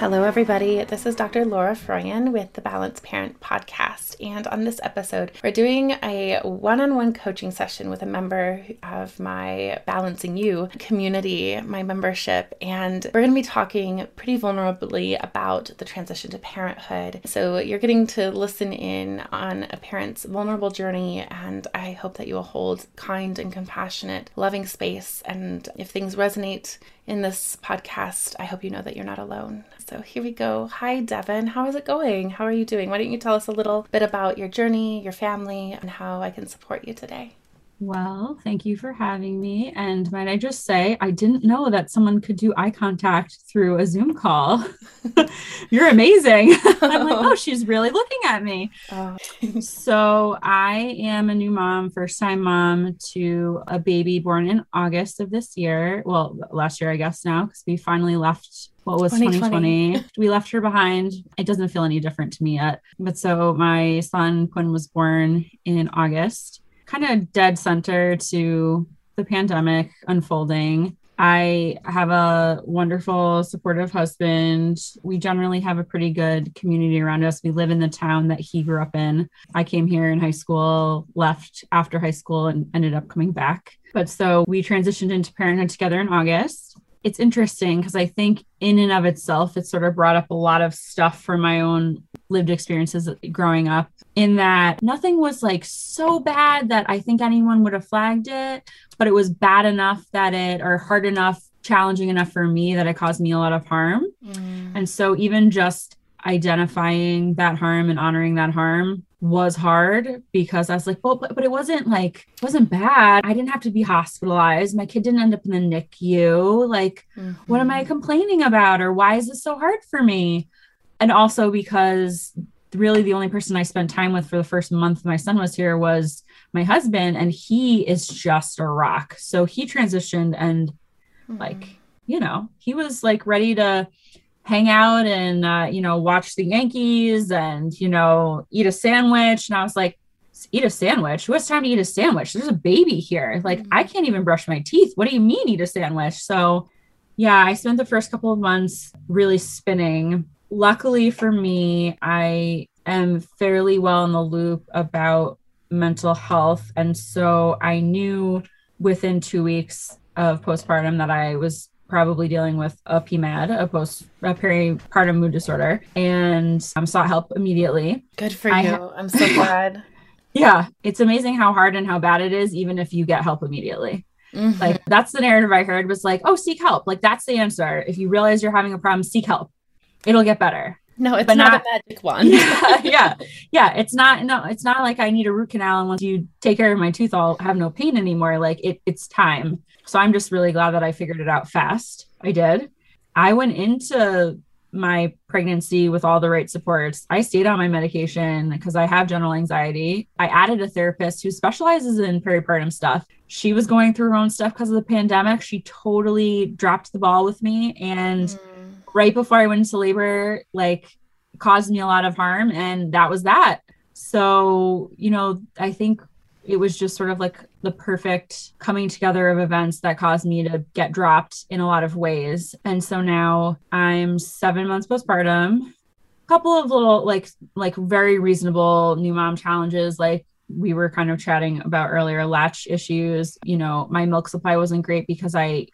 Hello, everybody. This is Dr. Laura Froyen with the Balanced Parent Podcast. And on this episode, we're doing a one on one coaching session with a member of my Balancing U community, my membership. And we're going to be talking pretty vulnerably about the transition to parenthood. So you're getting to listen in on a parent's vulnerable journey. And I hope that you will hold kind and compassionate, loving space. And if things resonate, in this podcast, I hope you know that you're not alone. So here we go. Hi, Devin. How is it going? How are you doing? Why don't you tell us a little bit about your journey, your family, and how I can support you today? Well, thank you for having me. And might I just say, I didn't know that someone could do eye contact through a Zoom call. You're amazing. I'm like, oh, she's really looking at me. Oh. so, I am a new mom, first time mom to a baby born in August of this year. Well, last year, I guess now, because we finally left what was 2020. 2020. we left her behind. It doesn't feel any different to me yet. But so my son Quinn was born in August kind of dead center to the pandemic unfolding. I have a wonderful, supportive husband. We generally have a pretty good community around us. We live in the town that he grew up in. I came here in high school, left after high school, and ended up coming back. But so we transitioned into parenthood together in August it's interesting because I think in and of itself, it sort of brought up a lot of stuff from my own lived experiences growing up, in that nothing was like so bad that I think anyone would have flagged it, but it was bad enough that it, or hard enough, challenging enough for me that it caused me a lot of harm. Mm. And so even just identifying that harm and honoring that harm was hard because I was like, well, but, but it wasn't like, it wasn't bad. I didn't have to be hospitalized. My kid didn't end up in the NICU. Like, mm-hmm. what am I mm-hmm. complaining about? Or why is this so hard for me? And also because really the only person I spent time with for the first month my son was here was my husband, and he is just a rock. So he transitioned and, mm-hmm. like, you know, he was like ready to hang out and uh, you know watch the Yankees and you know eat a sandwich. And I was like, eat a sandwich? Who has time to eat a sandwich? There's a baby here. Like mm-hmm. I can't even brush my teeth. What do you mean eat a sandwich? So yeah, I spent the first couple of months really spinning. Luckily for me, I am fairly well in the loop about mental health. And so I knew within two weeks of postpartum that I was probably dealing with a PMAD, a post a peripartum mood disorder, and um, sought help immediately. Good for I you. Ha- I'm so glad. yeah, it's amazing how hard and how bad it is, even if you get help immediately. Mm-hmm. Like that's the narrative I heard was like, oh, seek help. Like that's the answer. If you realize you're having a problem, seek help. It'll get better. No, it's not, not, a magic wand. yeah, yeah, yeah. It's not. No, it's not like I need a root canal, and once you take care of my tooth, I'll have no pain anymore. Like it, it's time. So I'm just really glad that I figured it out fast. I did. I went into my pregnancy with all the right supports. I stayed on my medication because I have general anxiety. I added a therapist who specializes in peripartum stuff. She was going through her own stuff because of the pandemic. She totally dropped the ball with me. And mm. right before I went into labor, like caused me a lot of harm. And that was that. So, you know, I think it was just sort of like the perfect coming together of events that caused me to get dropped in a lot of ways. And so now I'm seven months postpartum. A couple of little like like very reasonable new mom challenges like we were kind of chatting about earlier latch issues you know my milk supply wasn't great because i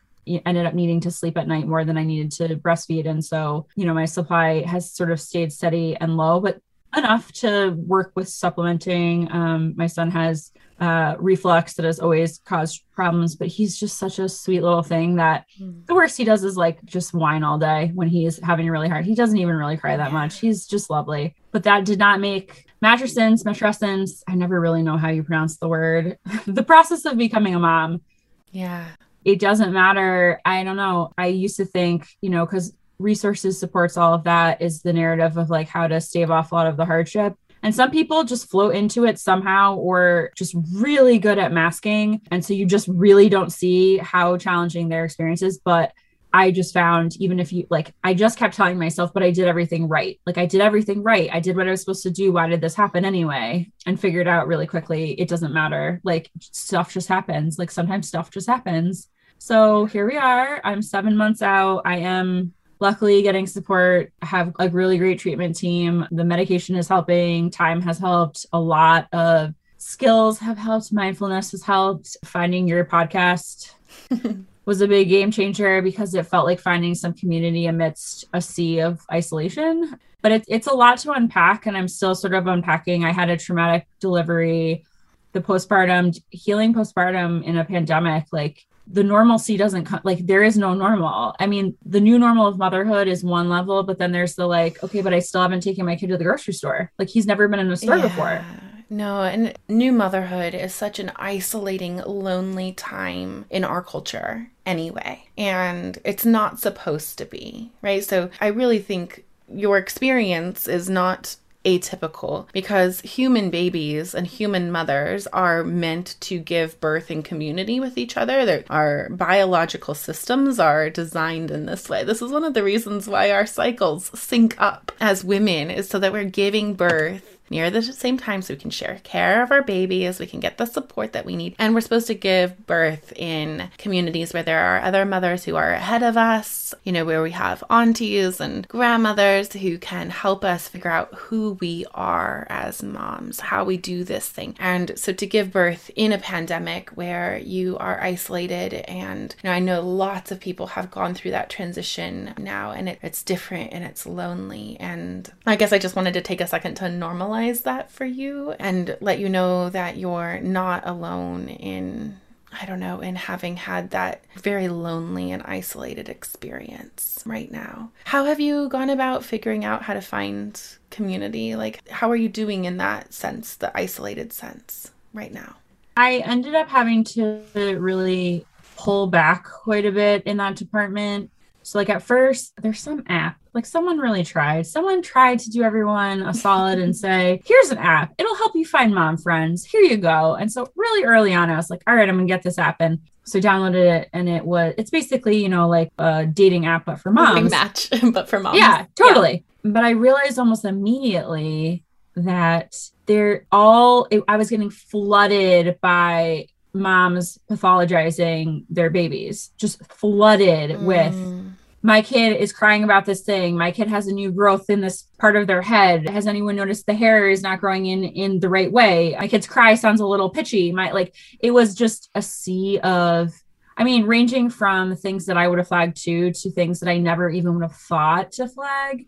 ended up needing to sleep at night more than I needed to breastfeed. And so, you know, my supply has sort of stayed steady and low, but enough to work with supplementing. Um, my son has uh, reflux that has always caused problems, but he's just such a sweet little thing that mm. the worst he does is like just whine all day when he's having a really hard. He doesn't even really cry that much. He's just lovely. But that did not make matrescence, matrescence. I never really know how you pronounce the word. the process of becoming a mom. Yeah it doesn't matter. I don't know. I used to think, you know, because resources supports all of that is the narrative of like how to stave off a lot of the hardship. And some people just float into it somehow or just really good at masking. And so you just really don't see how challenging their experience is. But I just found, even if you like, I just kept telling myself, but I did everything right. Like, I did everything right. I did what I was supposed to do. Why did this happen anyway? And figured out really quickly, it doesn't matter. Like, stuff just happens. Like, sometimes stuff just happens. So here we are. I'm seven months out. I am luckily getting support. Have a really great treatment team. The medication is helping, time has helped, a lot of skills have helped, mindfulness has helped. Finding your podcast was a big game changer because it felt like finding some community amidst a sea of isolation. But it, it's a lot to unpack, and I'm still sort of unpacking. I had a traumatic delivery, the postpartum, healing postpartum in a pandemic. Like, the normalcy doesn't come like there is no normal. I mean, the new normal of motherhood is one level, but then there's the like, okay, but I still haven't taken my kid to the grocery store. Like he's never been in a store yeah. before. No, and new motherhood is such an isolating, lonely time in our culture anyway. And it's not supposed to be, right? So I really think your experience is not atypical because human babies and human mothers are meant to give birth in community with each other. They're, our biological systems are designed in this way. This is one of the reasons why our cycles sync up as women, is so that we're giving birth near the same time so we can share care of our babies, we can get the support that we need. And we're supposed to give birth in communities where there are other mothers who are ahead of us, you know, where we have aunties and grandmothers who can help us figure out who we are as moms, how we do this thing. And so to give birth in a pandemic where you are isolated, and you know, I know lots of people have gone through that transition now, and it, it's different and it's lonely. And I guess I just wanted to take a second to normalize normalize that for you and let you know that you're not alone in I don't know, in having had that very lonely and isolated experience right now. How have you gone about figuring out how to find community? Like, how are you doing in that sense, the isolated sense right now? I ended up having to really pull back quite a bit in that department. So, like, at first, there's some app like someone really tried. Someone tried to do everyone a solid and say, here's an app. It'll help you find mom friends. Here you go. And so really early on, I was like, all right, I'm gonna get this app. And so I downloaded it and it was it's basically, you know, like a dating app, but for moms. match, but for moms. Yeah, totally. Yeah. But I realized almost immediately that they're all it, I was getting flooded by moms pathologizing their babies, just flooded mm. with my kid is crying about this thing. My kid has a new growth in this part of their head. Has anyone noticed the hair is not growing in in the right way? My kid's cry sounds a little pitchy. My like it was just a sea of i mean ranging from things that i would have flagged to to things that i never even would have thought to flag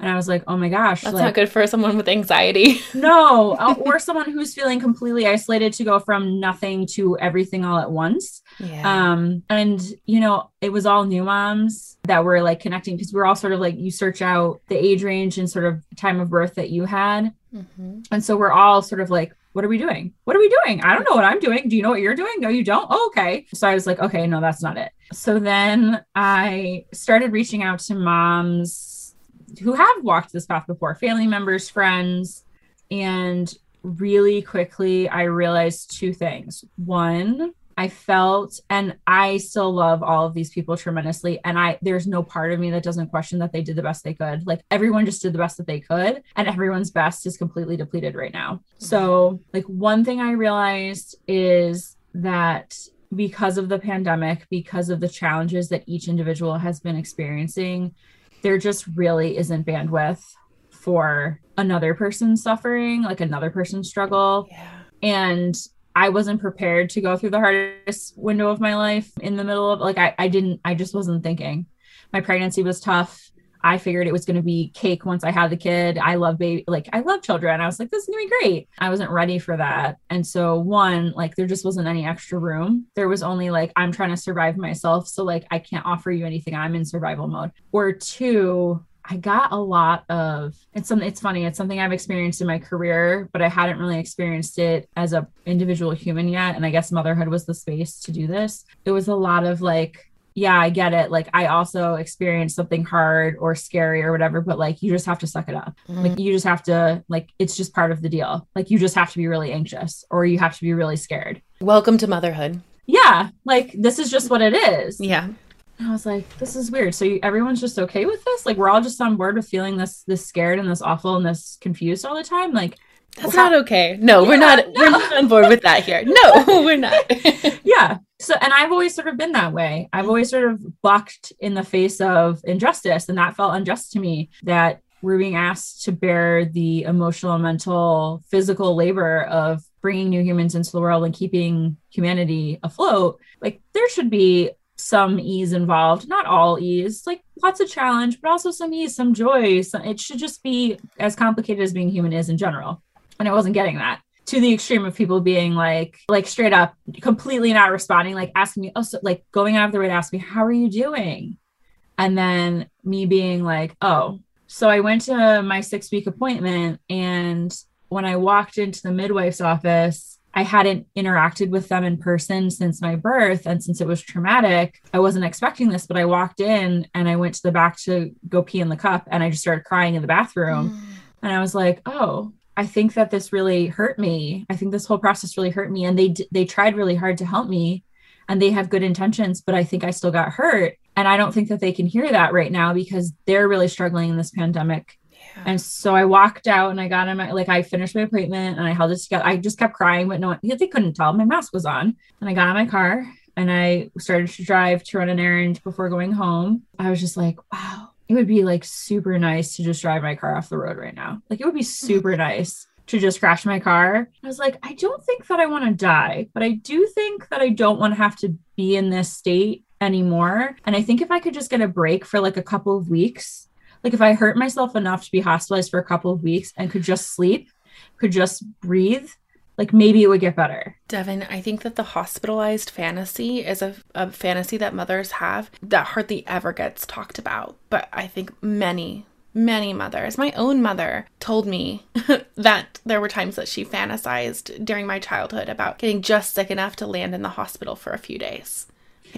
and I was like, oh my gosh. That's like, not good for someone with anxiety. no, uh, or someone who's feeling completely isolated to go from nothing to everything all at once. Yeah. Um, and you know, it was all new moms that were like connecting because we are all sort of like you search out the age range and sort of time of birth that you had. Mm-hmm. And so we're all sort of like, what are we doing? What are we doing? I don't know what I'm doing. Do you know what you're doing? No, you don't. Oh, okay. So I was like, okay, no, that's not it. So then I started reaching out to moms who have walked this path before, family members, friends, and really quickly I realized two things. One, I felt and I still love all of these people tremendously and I there's no part of me that doesn't question that they did the best they could. Like everyone just did the best that they could and everyone's best is completely depleted right now. Mm-hmm. So, like one thing I realized is that because of the pandemic, because of the challenges that each individual has been experiencing, there just really isn't bandwidth for another person's suffering, like another person's struggle. Yeah. And I wasn't prepared to go through the hardest window of my life in the middle of like I, I didn't I just wasn't thinking. My pregnancy was tough. I figured it was going to be cake once I had the kid. I love baby, like I love children. I was like, this is going to be great. I wasn't ready for that. And so, one, like there just wasn't any extra room. There was only like, I'm trying to survive myself. So, like, I can't offer you anything. I'm in survival mode. Or two, I got a lot of it's something it's funny, it's something I've experienced in my career, but I hadn't really experienced it as a individual human yet. And I guess motherhood was the space to do this. It was a lot of like, yeah, I get it. Like I also experienced something hard or scary or whatever, but like you just have to suck it up. Mm-hmm. Like you just have to like it's just part of the deal. Like you just have to be really anxious or you have to be really scared. Welcome to motherhood. Yeah, like this is just what it is. Yeah. I was like, this is weird. So you, everyone's just okay with this? Like we're all just on board with feeling this this scared and this awful and this confused all the time? Like that's not okay. No, yeah, we're not no. we're not on board with that here. No, we're not. yeah. So and I've always sort of been that way. I've mm-hmm. always sort of bucked in the face of injustice and that felt unjust to me that we're being asked to bear the emotional, mental, physical labor of bringing new humans into the world and keeping humanity afloat. Like there should be some ease involved not all ease like lots of challenge but also some ease some joy it should just be as complicated as being human is in general and i wasn't getting that to the extreme of people being like like straight up completely not responding like asking me oh so like going out of their way to ask me how are you doing and then me being like oh so i went to my six week appointment and when i walked into the midwife's office I hadn't interacted with them in person since my birth. And since it was traumatic, I wasn't expecting this, but I walked in and I went to the back to go pee in the cup and I just started crying in the bathroom. Mm. And I was like, oh, I think that this really hurt me. I think this whole process really hurt me. And they, they tried really hard to help me and they have good intentions, but I think I still got hurt. And I don't think that they can hear that right now because they're really struggling in this pandemic and so I walked out and I got in my like I finished my appointment and I held it together. I just kept crying, but no one they couldn't tell. My mask was on. And I got in my car and I started to drive to run an errand before going home. I was just like, wow, it would be like super nice to just drive my car off the road right now. Like it would be hmm. super nice to just crash my car. I was like, I don't think that I want to die, but I do think that I don't want to have to be in this state anymore. And I think if I could just get a break for like a couple of weeks like if I hurt myself enough to be hospitalized for a couple of weeks and could just sleep, could just breathe, like maybe it would get better. Devin, I think that the hospitalized fantasy is a, a fantasy that mothers have that hardly ever gets talked about. But I think many, many mothers, my own mother, told me that there were times that she fantasized during my childhood about getting just sick enough to land in the hospital for a few days.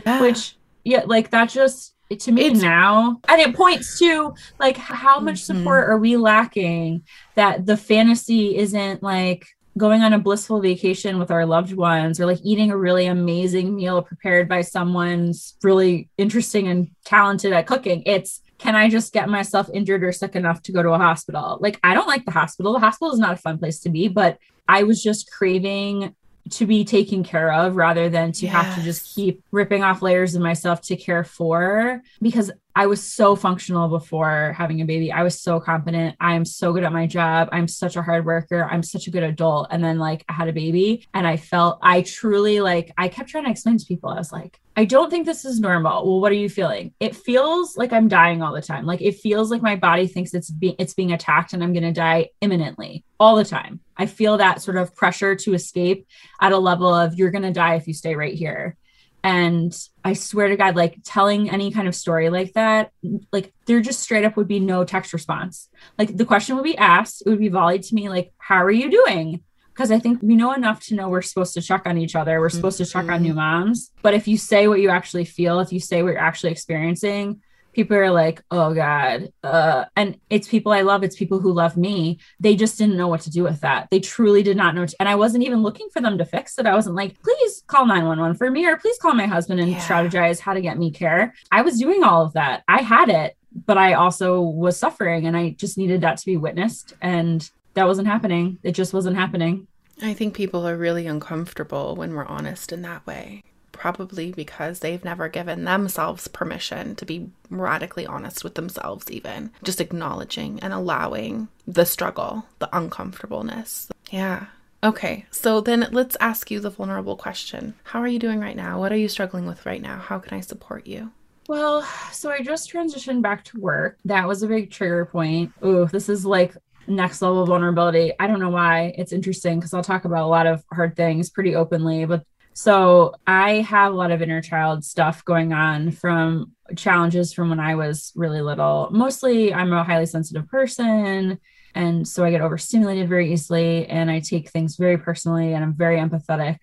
Yeah. Which, yeah, like that just to me it's, now and it points to like how much mm-hmm. support mm-hmm. are we lacking that the fantasy isn't like going on a blissful vacation with our loved ones or like eating a really amazing meal prepared by someone's really interesting and talented at cooking it's can I just get myself injured or sick enough to go to a hospital? Like, I don't like the hospital. The hospital is not a fun place to be, but I was just craving to be taken care of rather than to yes. have to just keep ripping off layers of myself to care for because I was so functional before having a baby. I was so competent. I am so good at my job. I'm such a hard worker. I'm such a good adult. And then like I had a baby and I felt I truly like I kept trying to explain to people. I was like, I don't think this is normal. Well, what are you feeling? It feels like I'm dying all the time. Like it feels like my body thinks it's being it's being attacked and I'm going to die imminently all the time. I feel that sort of pressure to escape at a level of you're going to die if you stay right here. And I swear to God, like telling any kind of story like that, like there just straight up would be no text response. Like the question would be asked, it would be volleyed to me, like, how are you doing? Because I think we know enough to know we're supposed to check on each other. We're supposed mm-hmm. to check on new moms. But if you say what you actually feel, if you say what you're actually experiencing, people are like, oh God. Uh, and it's people I love. It's people who love me. They just didn't know what to do with that. They truly did not know. To, and I wasn't even looking for them to fix it. I wasn't like, please call 911 for me or please call my husband and yeah. strategize how to get me care. I was doing all of that. I had it, but I also was suffering and I just needed that to be witnessed. And that wasn't happening. It just wasn't happening. I think people are really uncomfortable when we're honest in that way. Probably because they've never given themselves permission to be radically honest with themselves, even just acknowledging and allowing the struggle, the uncomfortableness. Yeah. Okay, so then let's ask you the vulnerable question How are you doing right now? What are you struggling with right now? How can I support you? Well, so I just transitioned back to work. That was a big trigger point. Ooh, this is like next level vulnerability. I don't know why. It's interesting because I'll talk about a lot of hard things pretty openly. But so I have a lot of inner child stuff going on from challenges from when I was really little. Mostly, I'm a highly sensitive person. And so I get overstimulated very easily and I take things very personally and I'm very empathetic.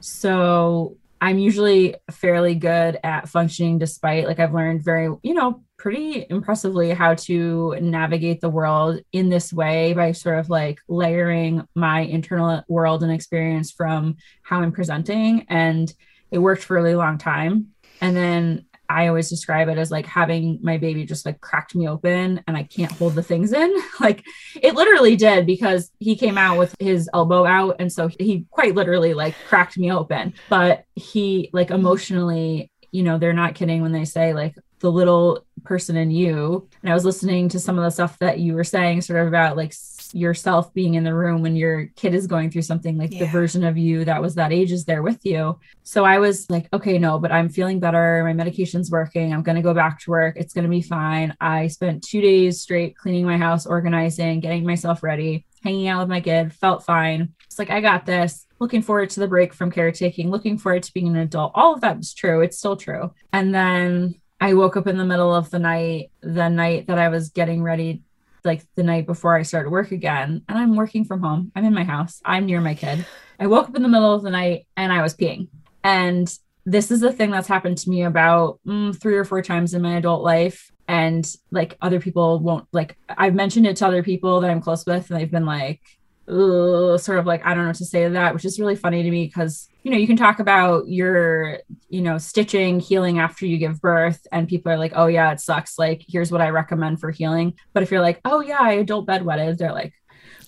So I'm usually fairly good at functioning despite like I've learned very, you know, pretty impressively how to navigate the world in this way by sort of like layering my internal world and experience from how I'm presenting and it worked for a really long time. And then I always describe it as like having my baby just like cracked me open and I can't hold the things in. like it literally did because he came out with his elbow out. And so he quite literally like cracked me open. But he like emotionally, you know, they're not kidding when they say like the little person in you. And I was listening to some of the stuff that you were saying, sort of about like yourself being in the room when your kid is going through something, like yeah. the version of you that was that age is there with you. So I was like, okay, no, but I'm feeling better. My medication's working. I'm going to go back to work. It's going to be fine. I spent two days straight cleaning my house, organizing, getting myself ready, hanging out with my kid, felt fine. It's like, I got this looking forward to the break from caretaking, looking forward to being an adult. All of that was true. It's still true. And then I woke up in the middle of the night, the night that I was getting ready, like the night before I started work again. And I'm working from home. I'm in my house. I'm near my kid. I woke up in the middle of the night and I was peeing. And this is the thing that's happened to me about mm, three or four times in my adult life. And like other people won't like, I've mentioned it to other people that I'm close with, and they've been like, sort of like I don't know what to say to that, which is really funny to me because you know you can talk about your you know stitching healing after you give birth, and people are like, oh yeah, it sucks. Like here's what I recommend for healing. But if you're like, oh yeah, I adult bedwetted, they're like,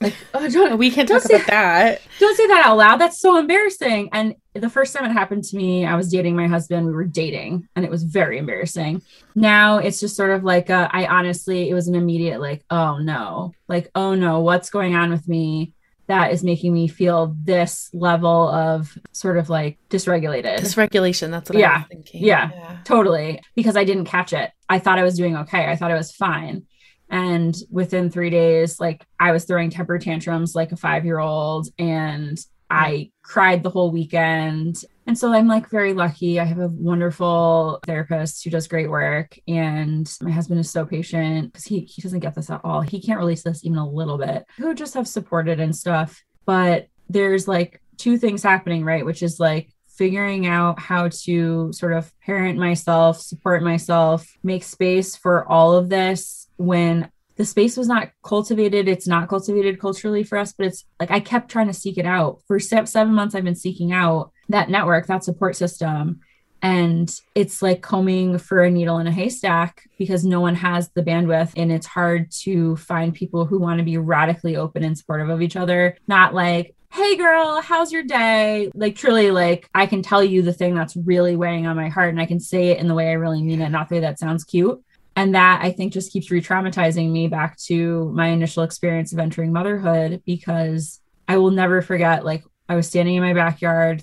like oh, don't, we can't talk about that. Don't say that out loud. That's so embarrassing. And the first time it happened to me, I was dating my husband. We were dating, and it was very embarrassing. Now it's just sort of like a, I honestly, it was an immediate like, oh no, like oh no, what's going on with me? That is making me feel this level of sort of like dysregulated. Dysregulation. That's what yeah. I was thinking. Yeah, yeah, totally. Because I didn't catch it. I thought I was doing okay. I thought I was fine and within three days like i was throwing temper tantrums like a five year old and i cried the whole weekend and so i'm like very lucky i have a wonderful therapist who does great work and my husband is so patient because he, he doesn't get this at all he can't release this even a little bit who just have supported and stuff but there's like two things happening right which is like figuring out how to sort of parent myself, support myself, make space for all of this when the space was not cultivated. It's not cultivated culturally for us, but it's like I kept trying to seek it out. For seven months, I've been seeking out that network, that support system. And it's like combing for a needle in a haystack because no one has the bandwidth. And it's hard to find people who want to be radically open and supportive of each other, not like, hey girl how's your day like truly like i can tell you the thing that's really weighing on my heart and i can say it in the way i really mean it not the way that sounds cute and that i think just keeps re-traumatizing me back to my initial experience of entering motherhood because i will never forget like i was standing in my backyard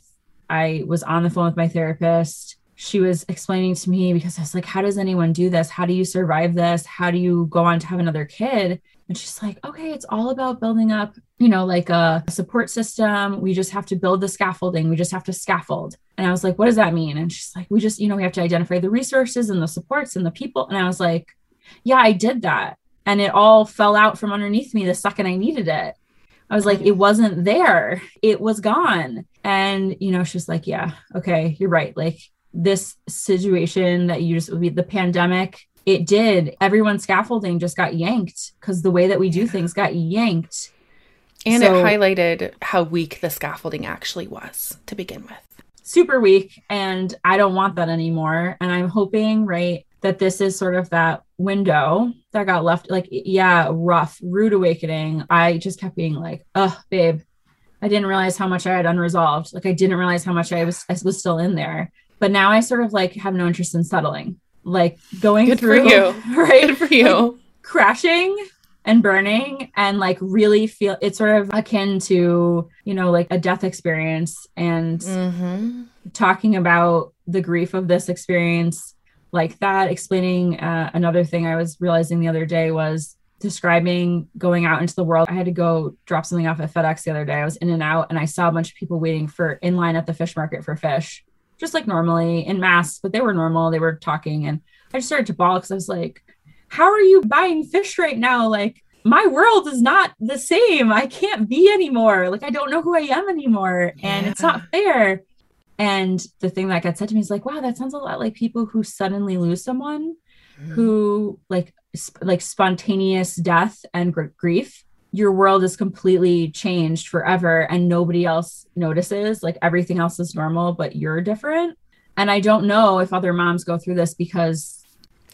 i was on the phone with my therapist she was explaining to me because i was like how does anyone do this how do you survive this how do you go on to have another kid and she's like, okay, it's all about building up, you know, like a support system. We just have to build the scaffolding. We just have to scaffold. And I was like, what does that mean? And she's like, we just, you know, we have to identify the resources and the supports and the people. And I was like, yeah, I did that. And it all fell out from underneath me the second I needed it. I was like, it wasn't there. It was gone. And, you know, she's like, yeah, okay, you're right. Like this situation that you just, would be the pandemic it did. Everyone's scaffolding just got yanked because the way that we do things got yanked. And so, it highlighted how weak the scaffolding actually was to begin with. Super weak. And I don't want that anymore. And I'm hoping, right, that this is sort of that window that got left. Like, yeah, rough, rude awakening. I just kept being like, oh, babe, I didn't realize how much I had unresolved. Like I didn't realize how much I was I was still in there. But now I sort of like have no interest in settling. Like going Good through for you. right Good for you. Like, crashing and burning and like really feel it's sort of akin to, you know, like a death experience and mm-hmm. talking about the grief of this experience like that explaining uh, another thing I was realizing the other day was describing going out into the world. I had to go drop something off at FedEx the other day. I was in and out and I saw a bunch of people waiting for in line at the fish market for fish, just like normally in masks, but they were normal. They were talking and I just started to bawl because I was like, how are you buying fish right now? Like my world is not the same. I can't be anymore. Like I don't know who I am anymore. And yeah. it's not fair. And the thing that got said to me is like, wow, that sounds a lot like people who suddenly lose someone mm. who like sp- like spontaneous death and gr- grief your world is completely changed forever and nobody else notices like everything else is normal but you're different. And i don't know if other moms go through this because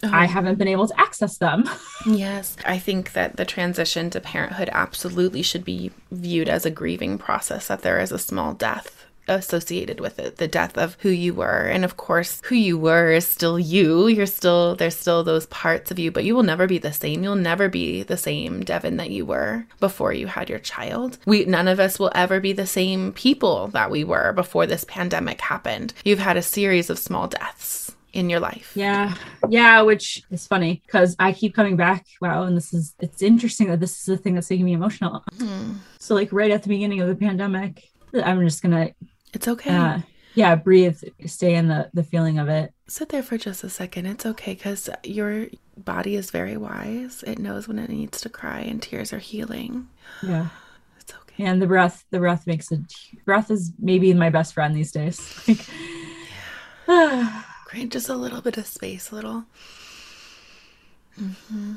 oh. i haven't been able to access them. Yes i think that the transition to parenthood absolutely should be viewed as a grieving process that there is a small death associated with it the death of who you were and of course who you were is still you you're still there's still those parts of you but you will never be the same you'll never be the same devin that you were before you had your child we none of us will ever be the same people that we were before this pandemic happened you've had a series of small deaths in your life. Yeah. Yeah, which is funny because I keep coming back. Wow. And this is, it's interesting that this is the thing that's making me emotional. Mm. So, like, right at the beginning of the pandemic, I'm just going to it's okay. Uh, yeah, breathe, stay in the the feeling of it. Sit there for just a second. It's okay cuz your body is very wise. It knows when it needs to cry and tears are healing. Yeah. It's okay. And the breath, the breath makes it breath is maybe my best friend these days. Like yeah. Create just a little bit of space, a little. Mm-hmm.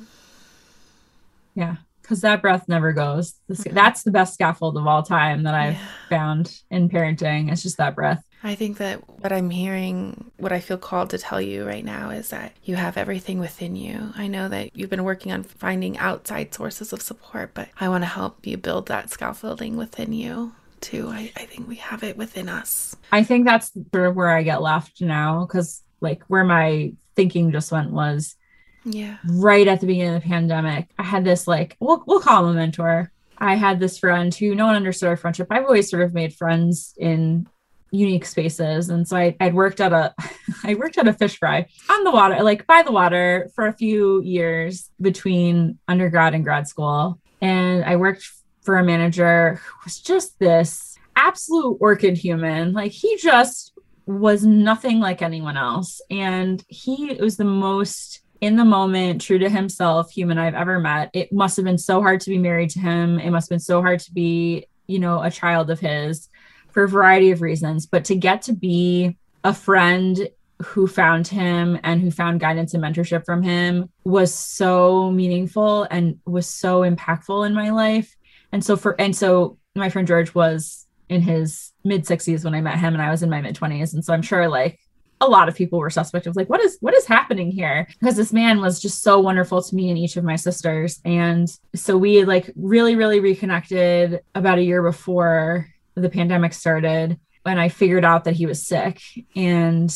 Yeah because that breath never goes. Mm-hmm. That's the best scaffold of all time that I've yeah. found in parenting. It's just that breath. I think that what I'm hearing, what I feel called to tell you right now is that you have everything within you. I know that you've been working on finding outside sources of support, but I want to help you build that scaffolding within you too. I, I think we have it within us. I think that's sort of where I get left now because, like, where my thinking just went was yeah. Right at the beginning of the pandemic, I had this like we'll we'll call him a mentor. I had this friend who no one understood our friendship. I've always sort of made friends in unique spaces. And so I, I'd worked at a I worked at a fish fry on the water, like by the water for a few years between undergrad and grad school. And I worked for a manager who was just this absolute orchid human. Like he just was nothing like anyone else. And he was the most in the moment, true to himself, human I've ever met. It must have been so hard to be married to him. It must have been so hard to be, you know, a child of his for a variety of reasons. But to get to be a friend who found him and who found guidance and mentorship from him was so meaningful and was so impactful in my life. And so for and so my friend George was in his mid 60s when I met him and I was in my mid 20s and so I'm sure like a lot of people were suspect of like what is what is happening here? Because this man was just so wonderful to me and each of my sisters. And so we like really really reconnected about a year before the pandemic started when i figured out that he was sick and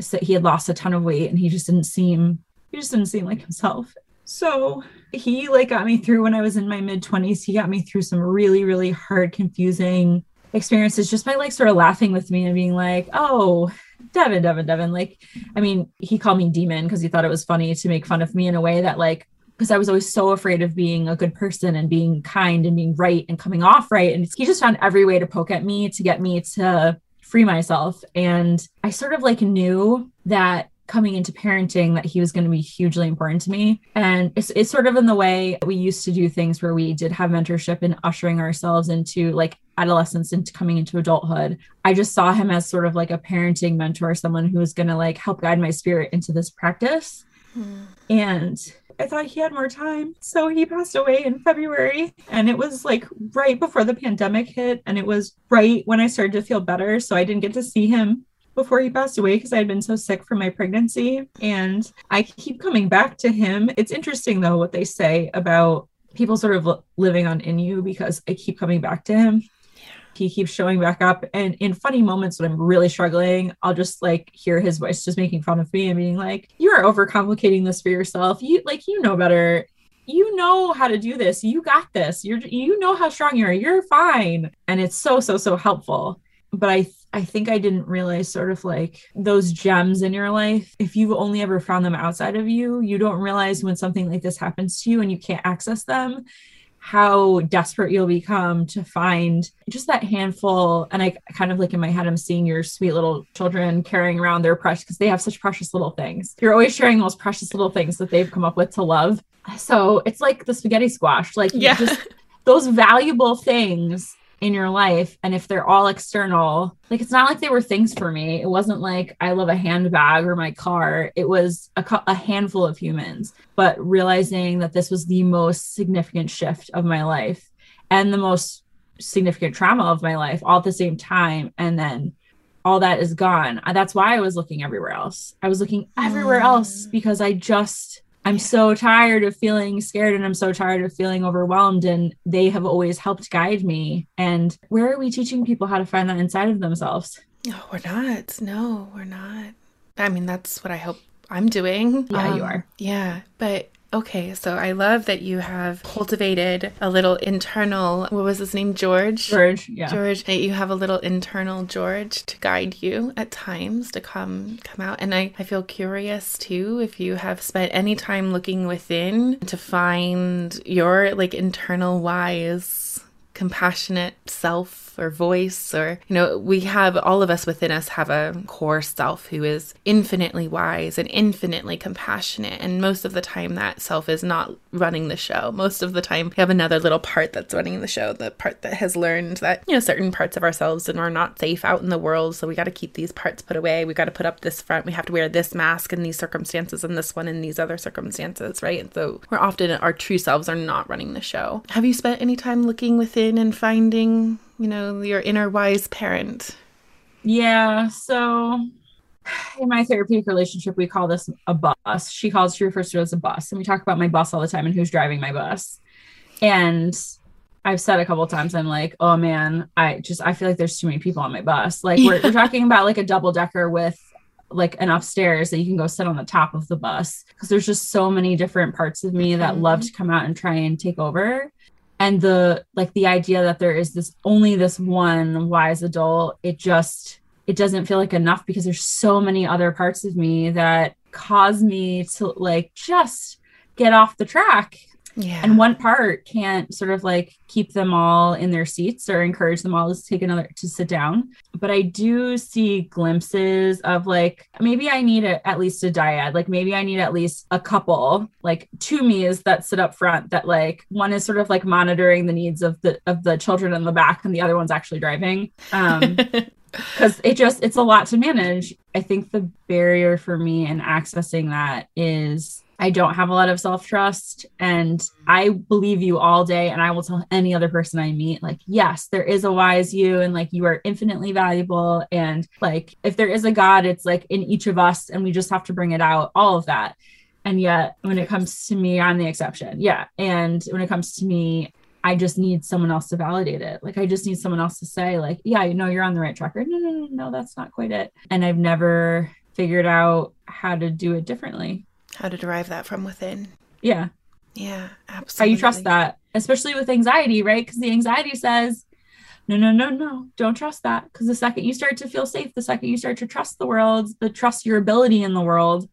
so he had lost a ton of weight and he just didn't seem he just didn't seem like himself. So he like got me through when i was in my mid 20s he got me through some really really hard confusing experiences just by like sort of laughing with me and being like oh Devin, Devin, Devin. Like, I mean, he called me demon because he thought it was funny to make fun of me in a way that, like, because I was always so afraid of being a good person and being kind and being right and coming off right. And he just found every way to poke at me to get me to free myself. And I sort of like knew that coming into parenting that he was going to be hugely important to me. And it's, it's sort of in the way we used to do things where we did have mentorship and ushering ourselves into like adolescence into coming into adulthood. I just saw him as sort of like a parenting mentor, someone who was going to like help guide my spirit into this practice. Hmm. And I thought he had more time. So he passed away in February. And it was like right before the pandemic hit. And it was right when I started to feel better. So I didn't get to see him before he passed away because I had been so sick from my pregnancy. And I keep coming back to him. It's interesting, though, what they say about people sort of living on in you because I keep coming back to him. He keeps showing back up. And in funny moments when I'm really struggling, I'll just like hear his voice just making fun of me and being like, You are overcomplicating this for yourself. You like, you know better. You know how to do this. You got this. You're, you know how strong you are. You're fine. And it's so, so, so helpful. But I I think I didn't realize sort of like those gems in your life. If you've only ever found them outside of you, you don't realize when something like this happens to you and you can't access them, how desperate you'll become to find just that handful. And I kind of like in my head, I'm seeing your sweet little children carrying around their precious because they have such precious little things. You're always sharing those precious little things that they've come up with to love. So it's like the spaghetti squash, like yeah. just those valuable things in your life and if they're all external like it's not like they were things for me. It wasn't like i love a handbag or my car. It was a, a handful of humans but realizing that this was the most significant shift of my life and the most significant trauma of my life all at the same time and then all that is gone. That's why i was looking everywhere else. I was looking everywhere else mm. because i just I'm so tired of feeling scared and I'm so tired of feeling overwhelmed. And they have always helped guide me. And where are we teaching people how to find that inside of themselves? No, we're not. No, we're not. I mean, that's what I hope I'm doing. Yeah, um, you are. Yeah. But Okay, so I love that you have cultivated a little internal, what was his name? George? George, yeah. George, that you have a little internal George to guide you at times to come come out. And I, I feel curious too if you have spent any time looking within to find your like internal wise compassionate or voice or you know we have all of us within us have a core self who is infinitely wise and infinitely compassionate. And most of the time that self is not running the show. Most of the time we have another little part that's running the show the part that has learned that you know certain parts of ourselves and are not safe out in the world. So we got to keep these parts put away. We got to put up this front. We have to wear this mask in these circumstances and this one in these other circumstances right? And so we're often our true selves are not running the show. Have you spent any time looking within and finding you know, your inner wise parent? Yeah. So in my therapeutic relationship, we call this a bus. She calls, she refers to it as a bus. And we talk about my bus all the time and who's driving my bus. And I've said a couple times, I'm like, oh man, I just, I feel like there's too many people on my bus. Like we're, we're talking about like a double decker with like an upstairs that you can go sit on the top of the bus because there's just so many different parts of me that love to come out and try and take over and the like the idea that there is this only this one wise adult it just it doesn't feel like enough because there's so many other parts of me that cause me to like just get off the track yeah. And one part can't sort of like keep them all in their seats or encourage them all to take another to sit down. But I do see glimpses of like maybe I need a, at least a dyad. Like maybe I need at least a couple, like two me's that sit up front that like one is sort of like monitoring the needs of the of the children in the back and the other one's actually driving. Um because it just it's a lot to manage i think the barrier for me in accessing that is I don't have a lot of self trust. And I believe you all day. And I will tell any other person I meet, like, yes, there is a wise you, and like you are infinitely valuable. And like, if there is a God, it's like in each of us, and we just have to bring it out, all of that. And yet, when it comes to me, I'm the exception. Yeah. And when it comes to me, I just need someone else to validate it. Like, I just need someone else to say, like, yeah, you know, you're on the right track. Or, no, no, no, no, that's not quite it. And I've never figured out how to do it differently how to derive that from within. Yeah. Yeah, absolutely. How you trust that, especially with anxiety, right? Because the anxiety says, no, no, no, no, don't trust that. Because the second you start to feel safe, the second you start to trust the world, the trust your ability in the world,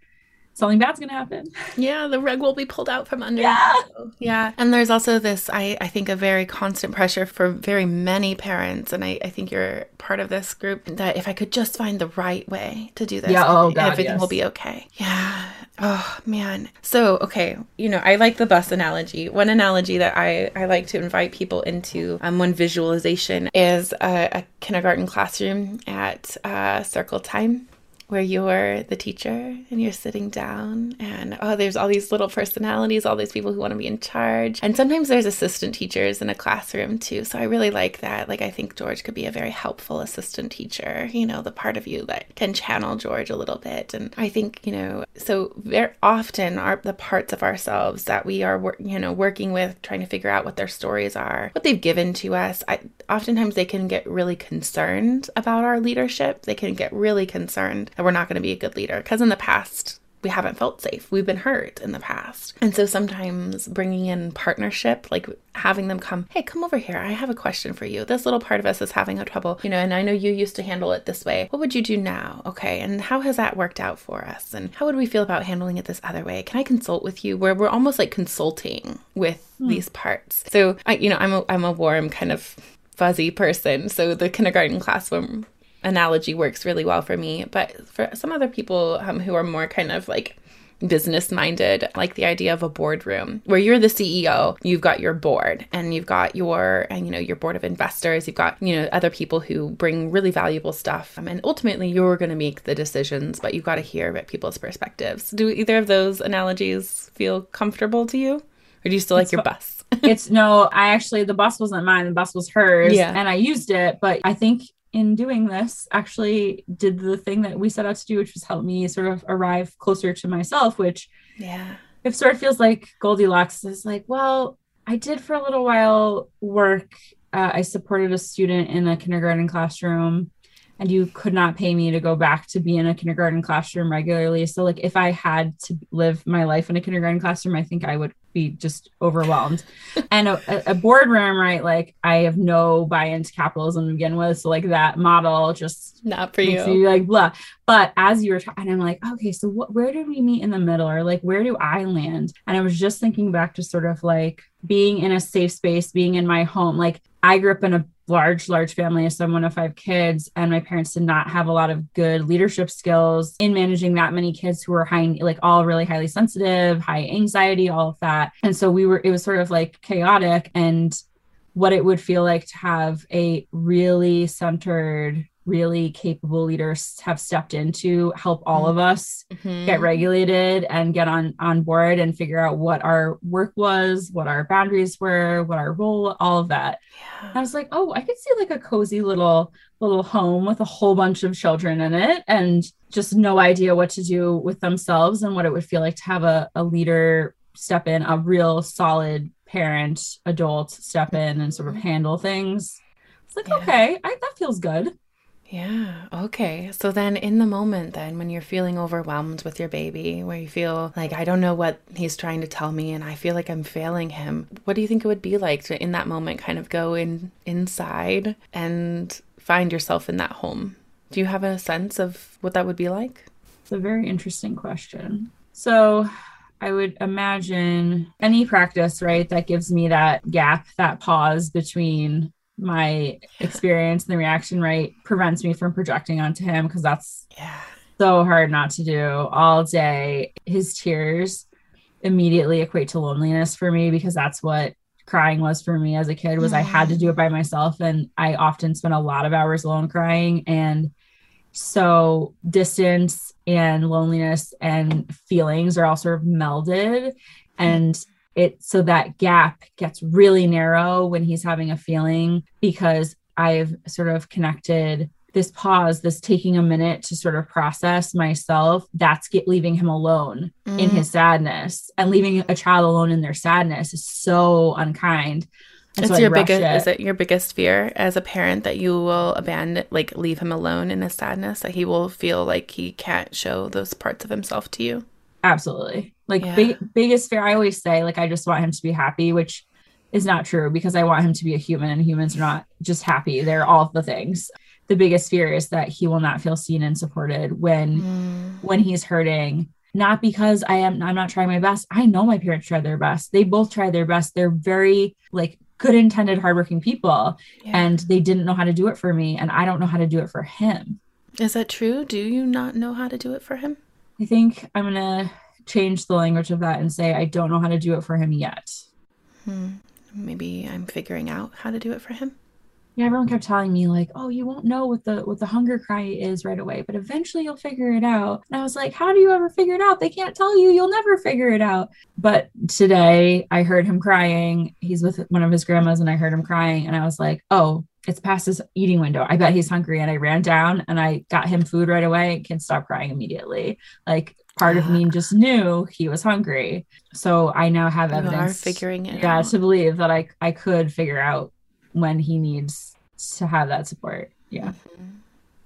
something bad's gonna happen. Yeah, the rug will be pulled out from under. Yeah, yeah. And there's also this, I, I think, a very constant pressure for very many parents, and I, I think you're part of this group. That if I could just find the right way to do this, yeah, oh God, everything yes. will be okay. Yeah. Oh man. So okay, you know, I like the bus analogy. One analogy that I I like to invite people into, um, one visualization is a, a kindergarten classroom at uh, circle time where you're the teacher and you're sitting down and oh there's all these little personalities all these people who want to be in charge. And sometimes there's assistant teachers in a classroom too so i really like that. Like i think george could be a very helpful assistant teacher you know the part of you that can channel george a little bit. And i think you know so very often are the parts of ourselves that we are you know working with trying to figure out what their stories are what they've given to us I, oftentimes they can get really concerned about our leadership. They can get really concerned that we're not going to be a good leader because in the past we haven't felt safe. We've been hurt in the past. And so sometimes bringing in partnership, like having them come, hey, come over here. I have a question for you. This little part of us is having a trouble, you know, and I know you used to handle it this way. What would you do now? Okay. And how has that worked out for us? And how would we feel about handling it this other way? Can I consult with you? Where we're almost like consulting with hmm. these parts. So I, you know, I'm a, I'm a warm kind of fuzzy person. So the kindergarten classroom analogy works really well for me. But for some other people um, who are more kind of like business minded, like the idea of a boardroom where you're the CEO, you've got your board and you've got your, and you know, your board of investors, you've got, you know, other people who bring really valuable stuff. Um, and ultimately you're going to make the decisions, but you've got to hear about people's perspectives. Do either of those analogies feel comfortable to you? Or do you still like your bus? it's no, I actually, the bus wasn't mine, the bus was hers. Yeah. And I used it, but I think in doing this actually did the thing that we set out to do, which was help me sort of arrive closer to myself, which yeah, it sort of feels like Goldilocks is like, well, I did for a little while work. Uh, I supported a student in a kindergarten classroom and you could not pay me to go back to be in a kindergarten classroom regularly. So, like, if I had to live my life in a kindergarten classroom, I think I would be just overwhelmed. and a, a, boardroom, right? Like, I have no buy into capitalism to begin with. So, like, that model just not for you. you like, blah. But as you were talking, I'm like, okay, so what, where did we meet in the middle? Or like, where do I land? And I was just thinking back to sort of like being in a safe space, being in my home. Like, I grew up in a large, large family. So I'm one of five kids, and my parents did not have a lot of good leadership skills in managing that many kids who were high, like all really highly sensitive, high anxiety, all of that. And so we were, it was sort of like chaotic and what it would feel like to have a really centered really capable leaders have stepped in to help all mm-hmm. of us mm-hmm. get regulated and get on on board and figure out what our work was what our boundaries were what our role all of that yeah. i was like oh i could see like a cozy little little home with a whole bunch of children in it and just no idea what to do with themselves and what it would feel like to have a, a leader step in a real solid parent adult step in and sort of mm-hmm. handle things it's like yeah. okay I, that feels good yeah. Okay. So then, in the moment, then when you're feeling overwhelmed with your baby, where you feel like, I don't know what he's trying to tell me and I feel like I'm failing him, what do you think it would be like to, in that moment, kind of go in inside and find yourself in that home? Do you have a sense of what that would be like? It's a very interesting question. So, I would imagine any practice, right, that gives me that gap, that pause between my experience and the reaction rate prevents me from projecting onto him because that's yeah. so hard not to do all day. His tears immediately equate to loneliness for me because that's what crying was for me as a kid was I had to do it by myself and I often spent a lot of hours alone crying and so distance and loneliness and feelings are all sort of melded and it so that gap gets really narrow when he's having a feeling because I've sort of connected this pause, this taking a minute to sort of process myself, that's get leaving him alone mm. in his sadness. And leaving a child alone in their sadness is so unkind. And it's so your biggest it. is it your biggest fear as a parent that you will abandon like leave him alone in his sadness, that he will feel like he can't show those parts of himself to you? Absolutely. Like yeah. big, biggest fear I always say, like I just want him to be happy, which is not true because I want him to be a human and humans are not just happy. They're all the things. The biggest fear is that he will not feel seen and supported when mm. when he's hurting. Not because I am I'm not trying my best. I know my parents tried their best. They both tried their best. They're very like good intended hardworking people yeah. and they didn't know how to do it for me and I don't know how to do it for him. Is that true? Do you not know how to do it for him? I think I'm gonna change the language of that and say I don't know how to do it for him yet. Hmm. Maybe I'm figuring out how to do it for him. yeah, everyone kept telling me like, "Oh, you won't know what the what the hunger cry is right away, but eventually you'll figure it out." And I was like, "How do you ever figure it out? They can't tell you. You'll never figure it out." But today I heard him crying. He's with one of his grandmas and I heard him crying and I was like, "Oh, it's past his eating window. I bet he's hungry." And I ran down and I got him food right away. Can stop crying immediately. Like part of me just knew he was hungry. So I now have You evidence figuring it yeah, out. to believe that I I could figure out when he needs to have that support. Yeah. Mm-hmm.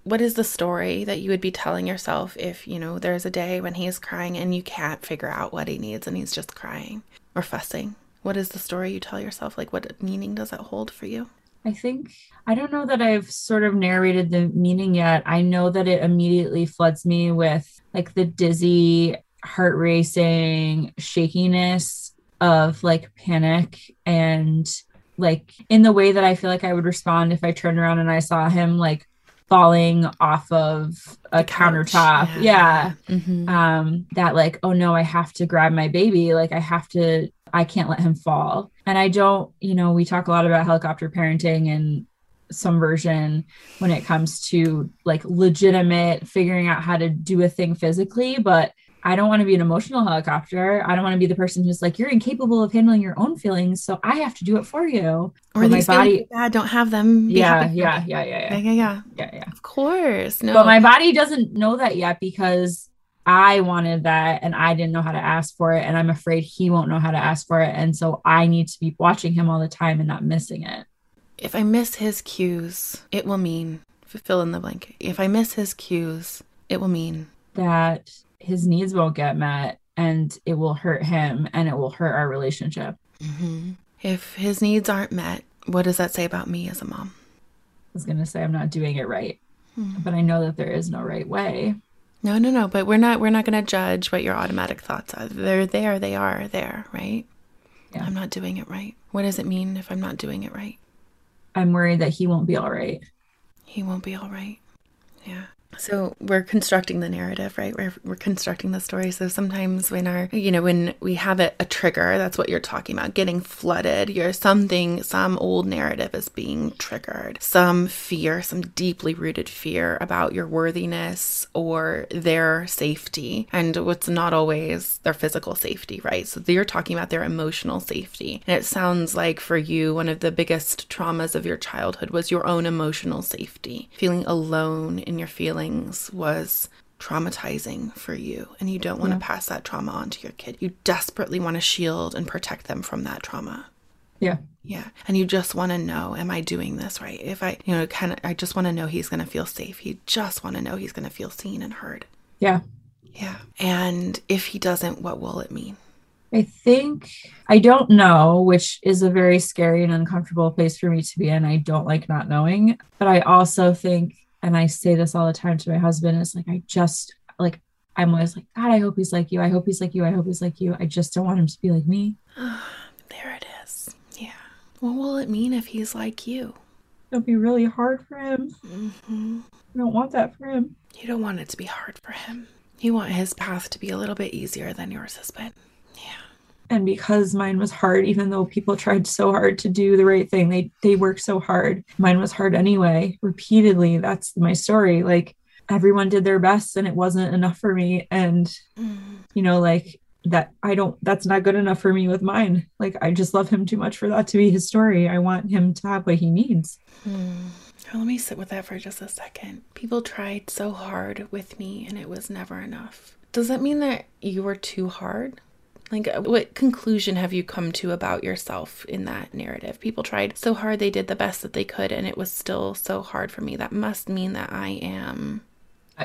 What is the story that you would be telling yourself if, you know, there's a day when he's crying and you can't figure out what he needs and he's just crying or fussing? What is the story you tell yourself? Like, what meaning does it hold for you? I think I don't know that I've sort of narrated the meaning yet. I know that it immediately floods me with like the dizzy, heart racing shakiness of like panic and like in the way that I feel like I would respond if I turned around and I saw him like falling off of a The couch, countertop. Yeah. Mhm. um that like oh no i have to grab my baby like i have to i can't let him fall and i don't you know we talk a lot about helicopter parenting and some version when it comes to like legitimate figuring out how to do a thing physically but i don't want to be an emotional helicopter i don't want to be the person who's like you're incapable of handling your own feelings so i have to do it for you Or But my body bad, don't have them. Yeah yeah yeah yeah yeah, yeah yeah, yeah. yeah yeah Of course, no. but my body doesn't know that yet because I wanted that and I didn't know how to ask for it. And I'm afraid he won't know how to ask for it. And so I need to be watching him all the time and not missing it. if I miss his cues, it will mean fill in the blank. If I miss his cues, it will mean That his needs won't get met and it will hurt him and it will hurt our relationship. Mm-hmm. if his needs aren't met. What does that say about me as a mom? I was going to say I'm not doing it right, Hmm. but I know that there is no right way. No, no, no. But we're not. We're not going to judge what your automatic thoughts are. They're there. They are there. Right. Yeah. I'm not doing it right. What does it mean if I'm not doing it right? I'm worried that he won't be all right. He won't be all right. Yeah. So we're constructing the narrative, right? We're, we're constructing the story. So sometimes when our, you know, when we have a, a trigger, that's what you're talking about, getting flooded. You're something, some old narrative is being triggered. Some fear, some deeply rooted fear about your worthiness or their safety. And what's not always their physical safety, right? So you're talking about their emotional safety. And it sounds like for you, one of the biggest traumas of your childhood was your own emotional safety. Feeling alone in your feelings was traumatizing for you and you don't want to pass that trauma on to your kid. You desperately want to shield and protect them from that trauma. Yeah. Yeah. And you just want to know, am I doing this right? If I, you know, kind of, I just want to know he's going to feel safe. You just want to know he's going to feel seen and heard. Yeah. Yeah. And if he doesn't, what will it mean? I think I don't know, which is a very scary and uncomfortable place for me to be in. I don't like not knowing. But I also think, and I say this all the time to my husband, it's like, I just like, I'm always like, God, I hope he's like you. I hope he's like you. I hope he's like you. I just don't want him to be like me. There it is. Yeah. What will it mean if he's like you? It'll be really hard for him. hmm I don't want that for him. You don't want it to be hard for him. You want his path to be a little bit easier than yours has been. Yeah. And because mine was hard, even though people tried so hard to do the right thing, they they worked so hard. Mine was hard anyway, repeatedly. That's my story. Like everyone did their best and it wasn't enough for me. And Mm-hmm. you know, like that I don't that's not good enough for me with mine. Like I just love him too much for that to be his story. I want him to have what he needs. Hmm. Let me sit with that for just a second. People tried so hard with me and it was never enough. Does that mean that you were too hard? Like, uh, what conclusion have you come to about yourself in that narrative? People tried so hard, they did the best that they could, and it was still so hard for me. That must mean that I am.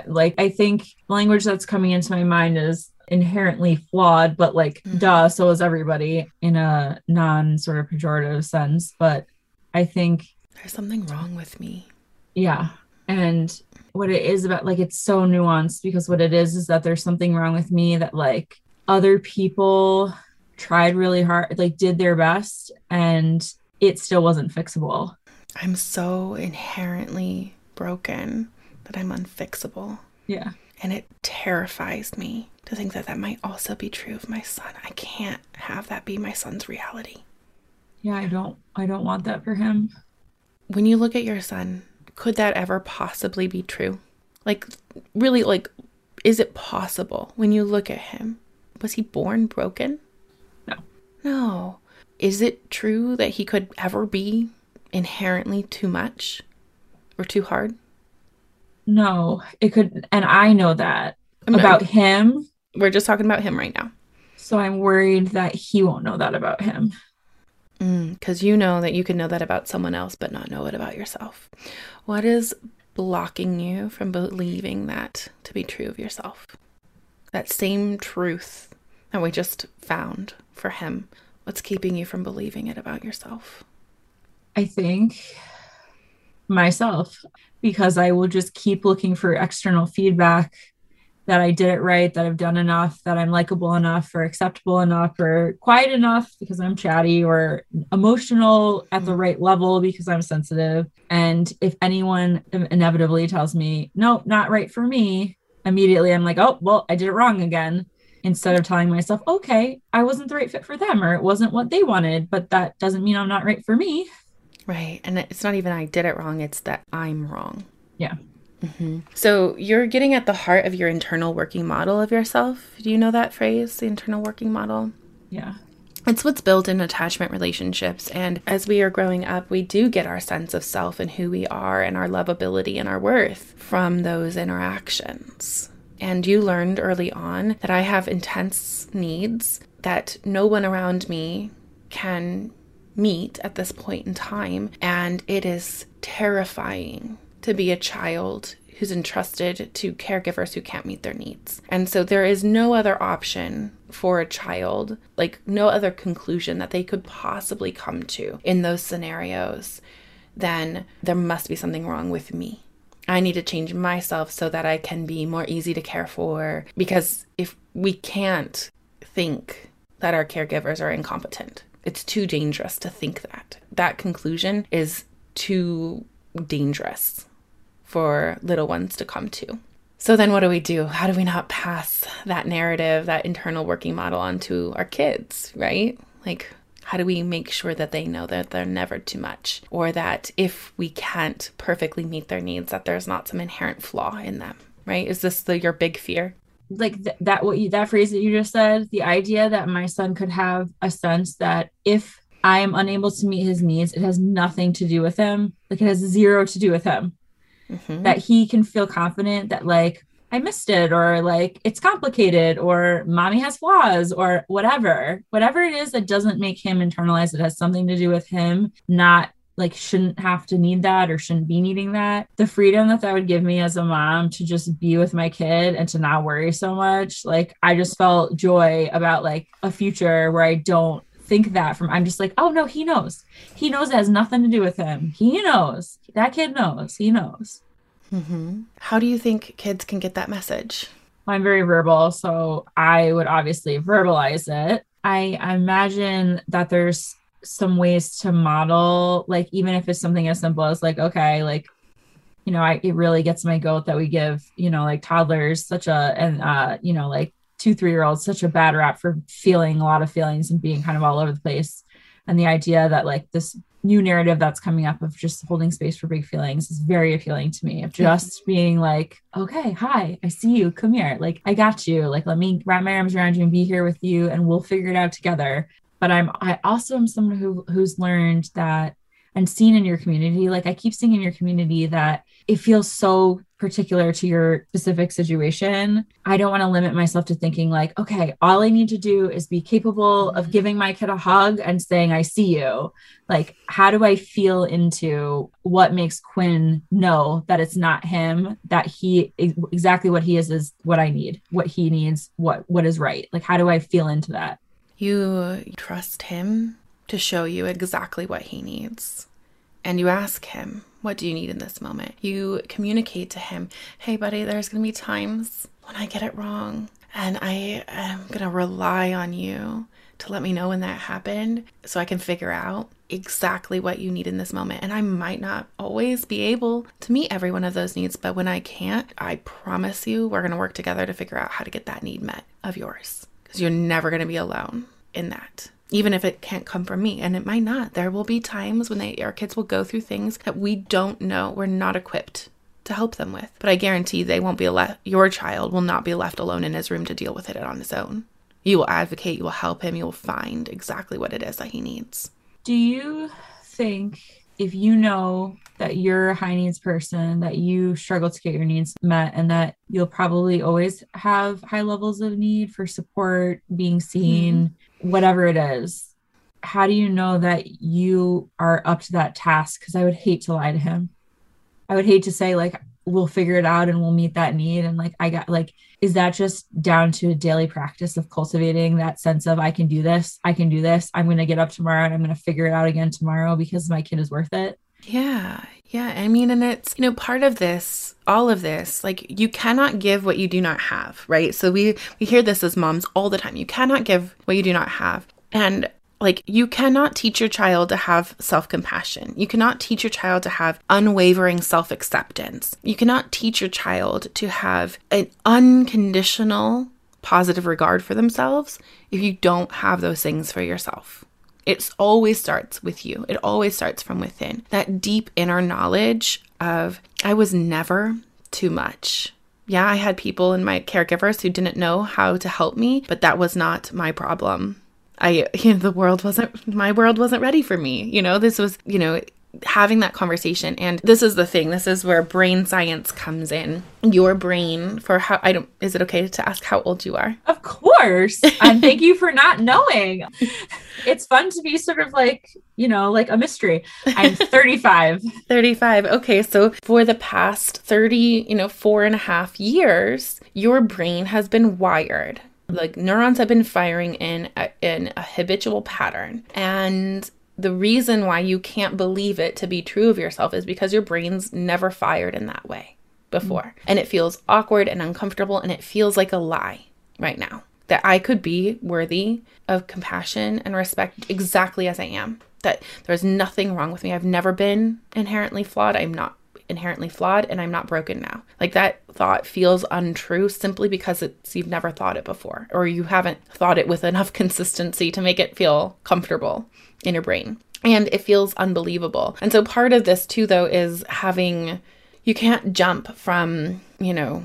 Like I think language that's coming into my mind is inherently flawed, but like Mhm. duh, so is everybody in a non sort of pejorative sense. But I think There's something wrong with me. Yeah. And what it is about, like, it's so nuanced because what it is is that there's something wrong with me that, like, other people tried really hard, like, did their best, and it still wasn't fixable. I'm so inherently broken that I'm unfixable. Yeah. And it terrifies me to think that that might also be true of my son. I can't have that be my son's reality. Yeah. I don't, I don't want that for him. when you look at your son, could that ever possibly be true? Like, really, like, is it possible when you look at him? Was he born broken? No. No. Is it true that he could ever be inherently too much or too hard? No, it could, and I know that I'm about him. We're just talking about him right now. So I'm worried that he won't know that about him. Because mm, you know that you can know that about someone else, but not know it about yourself. What is blocking you from believing that to be true of yourself? That same truth that we just found for him. What's keeping you from believing it about yourself? I think myself, because I will just keep looking for external feedback that I did it right, that I've done enough, that I'm likable enough or acceptable enough or quiet enough because I'm chatty or emotional at the mm-hmm. right level because I'm sensitive. And if anyone inevitably tells me, no, not right for me, immediately I'm like, oh, well, I did it wrong again. Instead of telling myself, okay, I wasn't the right fit for them or it wasn't what they wanted, but that doesn't mean I'm not right for me. Right. And it's not even I did it wrong, it's that I'm wrong. Yeah. Mm-hmm. So you're getting at the heart of your internal working model of yourself. Do you know that phrase, the internal working model? Yeah. It's what's built in attachment relationships. And as we are growing up, we do get our sense of self and who we are and our lovability and our worth from those interactions. And you learned early on that I have intense needs that no one around me can meet at this point in time. And it is terrifying to be a child who's entrusted to caregivers who can't meet their needs. And so there is no other option for a child, like no other conclusion that they could possibly come to in those scenarios than there must be something wrong with me. I need to change myself so that I can be more easy to care for. Because if we can't think that our caregivers are incompetent, it's too dangerous to think that. That conclusion is too dangerous for little ones to come to. So then what do we do? How do we not pass that narrative, that internal working model onto our kids, right? Like how do we make sure that they know that they're never too much or that if we can't perfectly meet their needs that there's not some inherent flaw in them, right? Is this the, your big fear? Like th- that what you that phrase that you just said, the idea that my son could have a sense that if I am unable to meet his needs, it has nothing to do with him. Like it has zero to do with him mm-hmm. that he can feel confident that like I missed it or like it's complicated or mommy has flaws or whatever. Whatever it is that doesn't make him internalize it has something to do with him not like shouldn't have to need that or shouldn't be needing that. The freedom that that would give me as a mom to just be with my kid and to not worry so much. Like I just felt joy about like a future where I don't think that from I'm just like, oh no, he knows. He knows it has nothing to do with him. He knows. That kid knows. He knows. Mm-hmm. How do you think kids can get that message? I'm very verbal, so I would obviously verbalize it. I, imagine that there's some ways to model, like even if it's something as simple as like, okay, like you know, I it really gets my goat that we give, you know, like toddlers such a and uh, you know, like two, three year olds such a bad rap for feeling a lot of feelings and being kind of all over the place. And the idea that like this new narrative that's coming up of just holding space for big feelings is very appealing to me. Of just being like okay hi i see you come here. Like i got you. Like let me wrap my arms around you and be here with you and we'll figure it out together. But i'm i also am someone who who's learned that and seen in your community like i keep seeing in your community that it feels so particular to your specific situation. I don't want to limit myself to thinking, like, okay, all I need to do is be capable of mm-hmm. giving my kid a hug and saying, I see you. Like, how do I feel into what makes Quinn know that it's not him, that he exactly what he is is what I need, what he needs, what what is right? Like, how do I feel into that? You trust him to show you exactly what he needs. And you ask him, what do you need in this moment? You communicate to him, hey, buddy, there's going to be times when I get it wrong. And I am going to rely on you to let me know when that happened so I can figure out exactly what you need in this moment. And I might not always be able to meet every one of those needs, but when I can't, I promise you we're going to work together to figure out how to get that need met of yours because you're never going to be alone in that even if it can't come from me. And it might not. There will be times when they our kids will go through things that we don't know we're not equipped to help them with. But i guarantee they won't be left your child will not be left alone in his room to deal with it on his own. You will advocate you will help him you will find exactly what it is that he needs. Do you think if you know that you're a high needs person, that you struggle to get your needs met, and that you'll probably always have high levels of need for support, being seen, mm-hmm. whatever it is, how do you know that you are up to that task? Because I would hate to lie to him. I would hate to say, like, we'll figure it out and we'll meet that need. And like, I got like, is that just down to a daily practice of cultivating that sense of I can do this, I can do this, I'm going to get up tomorrow and I'm going to figure it out again tomorrow because my kid is worth it? Yeah. Yeah. I mean, and it's, you know, part of this, all of this, like you cannot give what you do not have, right? So we we hear this as moms all the time. You cannot give what you do not have. And like you cannot teach your child to have self-compassion. You cannot teach your child to have unwavering self-acceptance. You cannot teach your child to have an unconditional positive regard for themselves if you don't have those things for yourself. It always starts with you. It always starts from within. That deep inner knowledge of, I was never too much. Yeah, I had people in my caregivers who didn't know how to help me, but that was not my problem. I, you know, the world wasn't, my world wasn't ready for me. You know, this was, you know, having that conversation. And this is the thing. This is where brain science comes in. Your brain for how I don't is it okay to ask how old you are? Of course. and thank you for not knowing. It's fun to be sort of like, you know, like a mystery. I'm 35. 35. Okay. So for the past 30, you know, four and a half years, your brain has been wired like neurons have been firing in a, in a habitual pattern and the reason why you can't believe it to be true of yourself is because your brain's never fired in that way before. Mm-hmm. And it feels awkward and uncomfortable and it feels like a lie right now that I could be worthy of compassion and respect exactly as I am. That there's nothing wrong with me. I've never been inherently flawed. I'm not inherently flawed and I'm not broken now. Like that thought feels untrue simply because it's you've never thought it before or you haven't thought it with enough consistency to make it feel comfortable in your brain. And it feels unbelievable. And so part of this too, though, is having, you can't jump from, you know,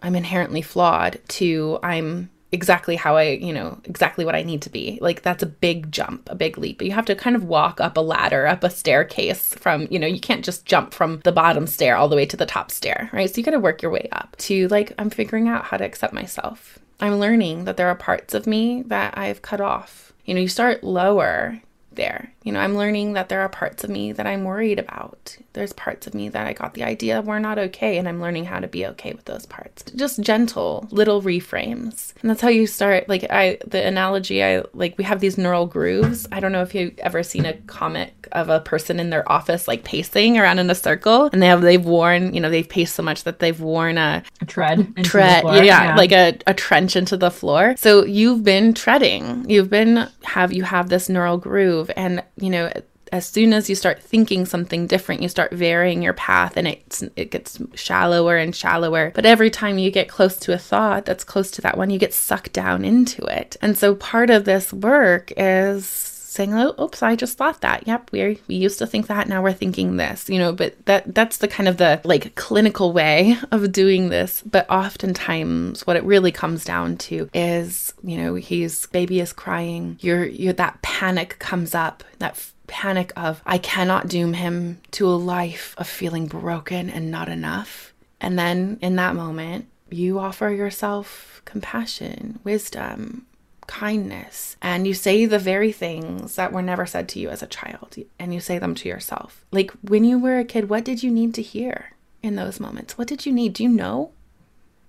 I'm inherently flawed to I'm exactly how I, you know, exactly what I need to be. Like that's a big jump, a big leap. You have to kind of walk up a ladder, up a staircase from, you know, you can't just jump from the bottom stair all the way to the top stair, right? So you got to work your way up to like I'm figuring out how to accept myself. I'm learning that there are parts of me that I've cut off. You know, you start lower there. You know, I'm learning that there are parts of me that I'm worried about. There's parts of me that I got the idea were not okay, and I'm learning how to be okay with those parts. Just gentle little reframes. And that's how you start. Like, I, the analogy I like, we have these neural grooves. I don't know if you've ever seen a comic of a person in their office, like pacing around in a circle, and they have, they've worn, you know, they've paced so much that they've worn a, a tread, tread, yeah, yeah, like a, a trench into the floor. So you've been treading. You've been, have, you have this neural groove, and you know, as soon as you start thinking something different, you start varying your path and it's it gets shallower and shallower. But every time you get close to a thought that's close to that one, you get sucked down into it. And so part of this work is saying, oh, oops, I just thought that. Yep, we we used to think that, now we're thinking this, you know, but that that's the kind of the like clinical way of doing this. But oftentimes what it really comes down to is, you know, he's baby is crying, you're you're that panic comes up, that panic of, I cannot doom him to a life of feeling broken and not enough. And then in that moment, you offer yourself compassion, wisdom, kindness, and you say the very things that were never said to you as a child, and you say them to yourself. Like when you were a kid, what did you need to hear in those moments? What did you need? Do you know?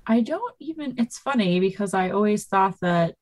I don't even, it's funny because I always thought that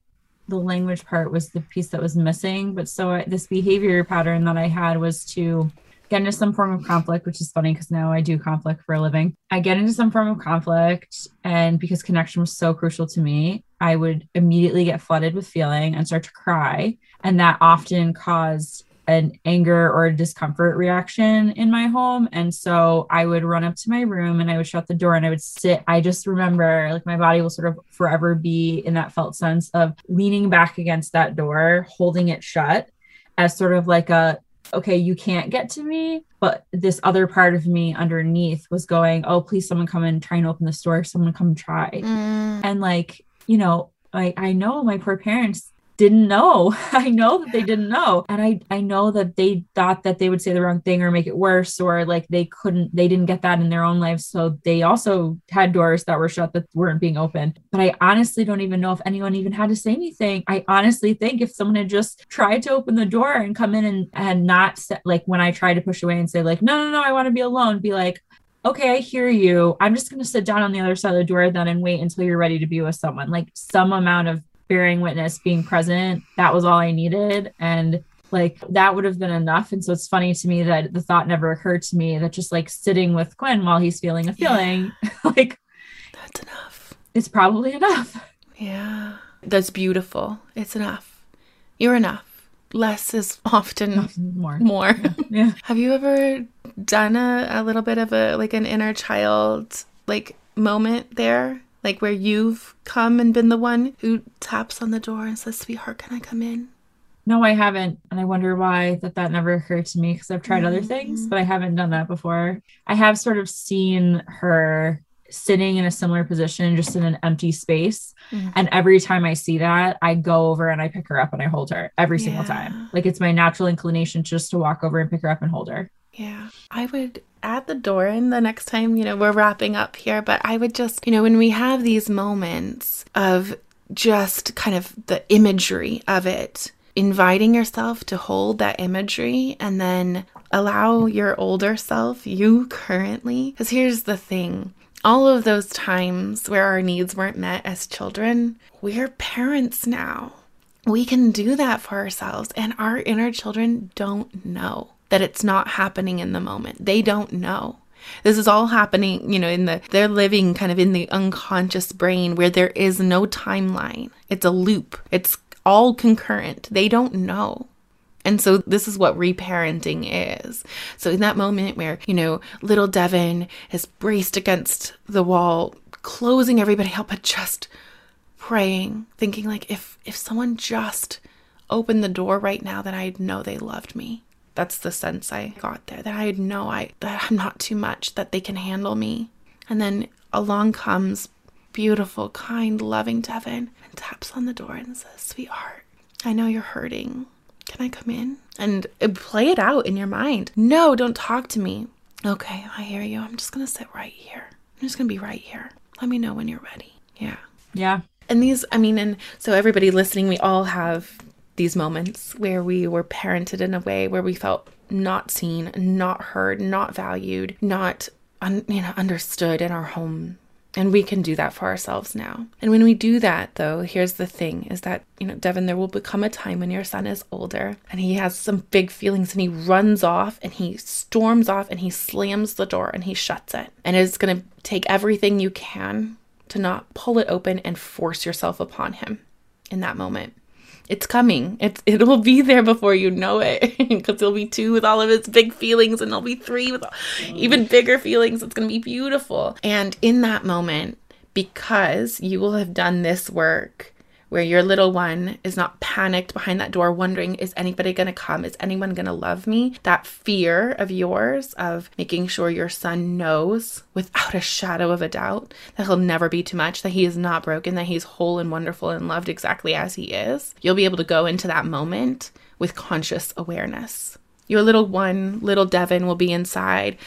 the language part was the piece that was missing. But so I, this behavior pattern that I had was to get into some form of conflict, which is funny because now I do conflict for a living. I get into some form of conflict, and because connection was so crucial to me, I would immediately get flooded with feeling and start to cry. And that often caused an anger or a discomfort reaction in my home. And so I would run up to my room and I would shut the door and I would sit. I just remember like my body will sort of forever be in that felt sense of leaning back against that door, holding it shut as sort of like a okay, you can't get to me. But this other part of me underneath was going, oh, please, someone come and try and open this door. Someone come try. Mm. And like, you know, I, I know my poor parents didn't know. I know that they didn't know. And I I know that they thought that they would say the wrong thing or make it worse or like they couldn't they didn't get that in their own lives so they also had doors that were shut that weren't being opened. But I honestly don't even know if anyone even had to say anything. I honestly think if someone had just tried to open the door and come in and and not set, like when I tried to push away and say like no no no I want to be alone be like okay, I hear you. I'm just going to sit down on the other side of the door then and wait until you're ready to be with someone. Like some amount of bearing witness, being present, that was all I needed. And like that would have been enough. And so it's funny to me that the thought never occurred to me that just like sitting with Quinn while he's feeling a feeling, yeah. like that's enough. It's probably enough. Yeah. That's beautiful. It's enough. You're enough. Less is often more. More. Yeah. yeah. have you ever done a, a little bit of a like an inner child like moment there? Like where you've come and been the one who taps on the door and says, Sweetheart, can I come in? No, I haven't. And I wonder why that that never occurred to me because I've tried mm-hmm. other things, mm-hmm. but I haven't done that before. I have sort of seen her sitting in a similar position, just in an empty space. Mm-hmm. And every time I see that, I go over and I pick her up and I hold her every single yeah. time. Like it's my natural inclination just to walk over and pick her up and hold her. Yeah. I would add the door in the next time, you know, we're wrapping up here, but I would just, you know, when we have these moments of just kind of the imagery of it, inviting yourself to hold that imagery and then allow your older self, you currently, because here's the thing all of those times where our needs weren't met as children, we're parents now. We can do that for ourselves, and our inner children don't know that it's not happening in the moment. They don't know. This is all happening, you know, in the they're living kind of in the unconscious brain where there is no timeline. It's a loop. It's all concurrent. They don't know. And so this is what reparenting is. So in that moment where, you know, little Devin is braced against the wall, closing everybody out, but just praying, thinking like if if someone just opened the door right now, then I'd know they loved me. That's the sense I got there that I know I that I'm not too much, that they can handle me. And then along comes beautiful, kind, loving Devin and taps on the door and says, Sweetheart, I know you're hurting. Can I come in? And uh, play it out in your mind. No, don't talk to me. Okay, I hear you. I'm just gonna sit right here. I'm just gonna be right here. Let me know when you're ready. Yeah. Yeah. And these, I mean, and so everybody listening, we all have these moments where we were parented in a way where we felt not seen, not heard, not valued, not un, you know understood in our home. And we can do that for ourselves now. And when we do that, though, here's the thing is that, you know, Devin, there will become a time when your son is older and he has some big feelings and he runs off and he storms off and he slams the door and he shuts it. And it's going to take everything you can to not pull it open and force yourself upon him in that moment it's coming. It's it'll be there before you know it because there'll be two with all of its big feelings and there'll be three with even bigger feelings. It's to be beautiful. And in that moment, because you will have done this work where your little one is not panicked behind that door wondering is anybody going to come? Is anyone going to love me? That fear of yours of making sure your son knows without a shadow of a doubt that he'll never be too much that he is not broken that he's whole and wonderful and loved exactly as he is you'll be able to go into that moment with conscious awareness. Your little one little devin will be inside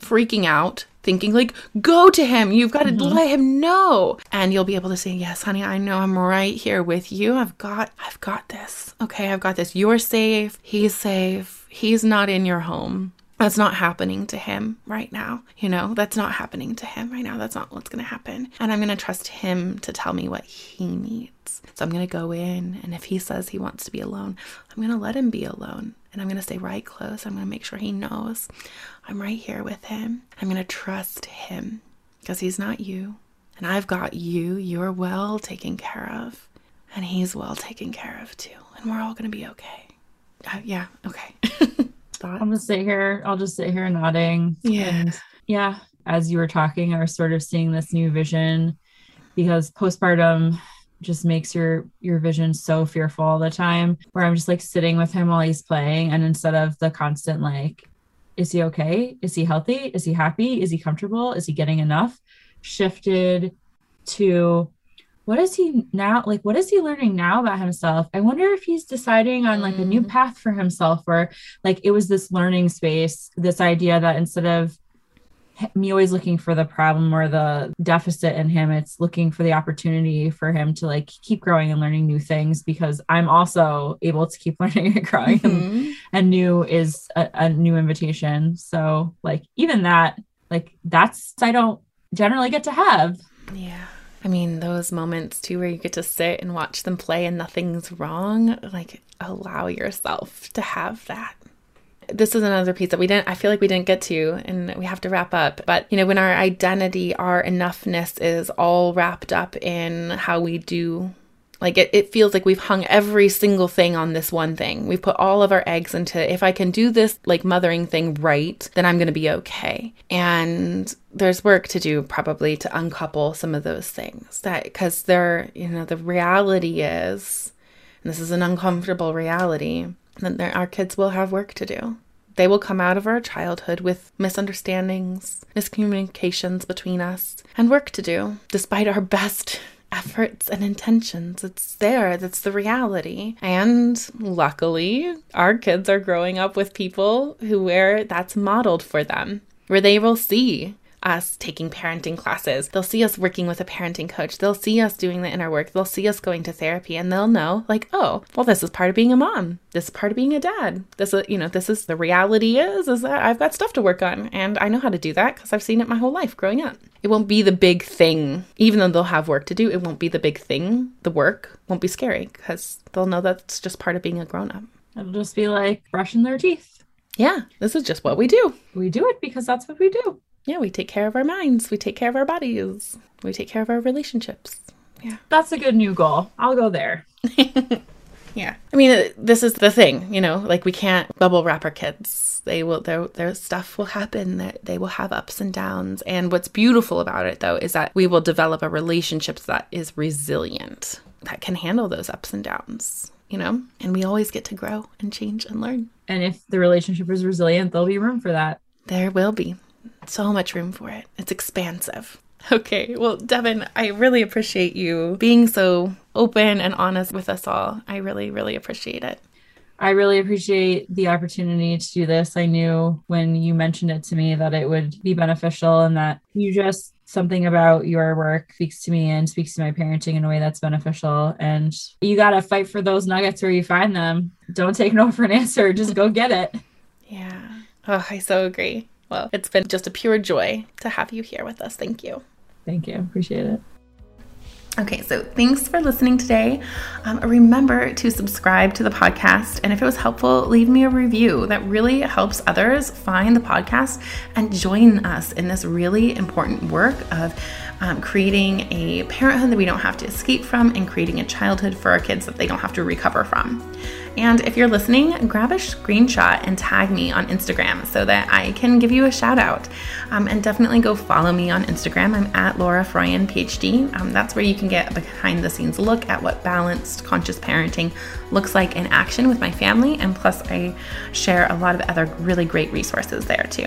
freaking out thinking like go to him you've got to mm-hmm. let him know and you'll be able to say yes honey i know i'm right here with you i've got i've got this okay i've got this you're safe he's safe he's not in your home that's not happening to him right now. You know, that's not happening to him right now. That's not what's going to happen. And I'm going to trust him to tell me what he needs. So I'm going to go in, and if he says he wants to be alone, I'm going to let him be alone. And I'm going to stay right close. I'm going to make sure he knows I'm right here with him. I'm going to trust him because he's not you. And I've got you. You're well taken care of. And he's well taken care of too. And we're all going to be okay. Uh, yeah. Okay. I'm just sit here. I'll just sit here nodding. Yeah. And yeah. As you were talking, I was sort of seeing this new vision because postpartum just makes your your vision so fearful all the time where i'm just like sitting with him while he's playing and instead of the constant like is he okay? Is he healthy? Is he happy? Is he comfortable? Is he getting enough? shifted to what is he now like what is he learning now about himself? I wonder if he's deciding on like a new Mm. path for himself or like it was this learning space this idea that instead of me always looking for the problem or the deficit in him it's looking for the opportunity for him to like keep growing and learning new things because i'm also able to keep learning and growing and, Mhm. and new is a, a new invitation so like even that like that's i don't generally get to have Yeah. I mean, those moments too where you get to sit and watch them play and nothing's wrong, like allow yourself to have that. This is another piece that we didn't, I feel like we didn't get to, and we have to wrap up. But, you know, when our identity, our enoughness is all wrapped up in how we do like it, it feels like we've hung every single thing on this one thing. We've put all of our eggs into if I can do this like mothering thing right, then I'm going to be okay. And there's work to do probably to uncouple some of those things that because they're, you know, the reality is, and this is an uncomfortable reality, that there, our kids will have work to do. They will come out of our childhood with misunderstandings, miscommunications between us, and work to do, despite our best efforts and intentions. It's there, that's the reality. And luckily, our kids are growing up with people who where that's modeled for them, where they will see us taking parenting classes. They'll see us working with a parenting coach. They'll see us doing the inner work. They'll see us going to therapy and they'll know like, "Oh, well this is part of being a mom. This is part of being a dad. This is, you know, this is the reality is is that I've got stuff to work on and I know how to do that because I've seen it my whole life growing up." It won't be the big thing. Even though they'll have work to do, it won't be the big thing. The work won't be scary because they'll know that's just part of being a grown up. it'll just be like brushing their teeth Yeah, this is just what we do. we do it because that's what we do Yeah, we take care of our minds. We take care of our bodies. We take care of our relationships. Yeah. that's a good new goal i'll go there Yeah. I mean, this is the thing, you know, like we can't bubble wrap our kids. They will, their, their stuff will happen. That they will have ups and downs. And what's beautiful about it, though, is that we will develop a relationship that is resilient, that can handle those ups and downs, you know, and we always get to grow and change and learn. and if the relationship is resilient there'll be room for that There will be so much room for it. It's expansive. Okay, well, Devin, I really appreciate you being so open and honest with us all. I really, really appreciate it. I really appreciate the opportunity to do this. I knew when you mentioned it to me that it would be beneficial and that you just something about your work speaks to me and speaks to my parenting in a way that's beneficial. And you got to fight for those nuggets where you find them. Don't take no for an answer. Just go get it. Yeah. Oh, I so agree. Well, it's been just a pure joy to have you here with us. Thank you. Thank you. Appreciate it. Okay, so thanks for listening today. Um, remember to subscribe to the podcast. And if it was helpful, leave me a review. That really helps others find the podcast and join us in this really important work of um, creating a parenthood that we don't have to escape from and creating a childhood for our kids that they don't have to recover from. And if you're listening, grab a screenshot and tag me on Instagram so that I can give you a shout out. Um, and definitely go follow me on Instagram. I'm at Laura Froyen, PhD. Um, that's where you can get a behind the scenes look at what balanced conscious parenting looks like in action with my family. And plus, I share a lot of other really great resources there too.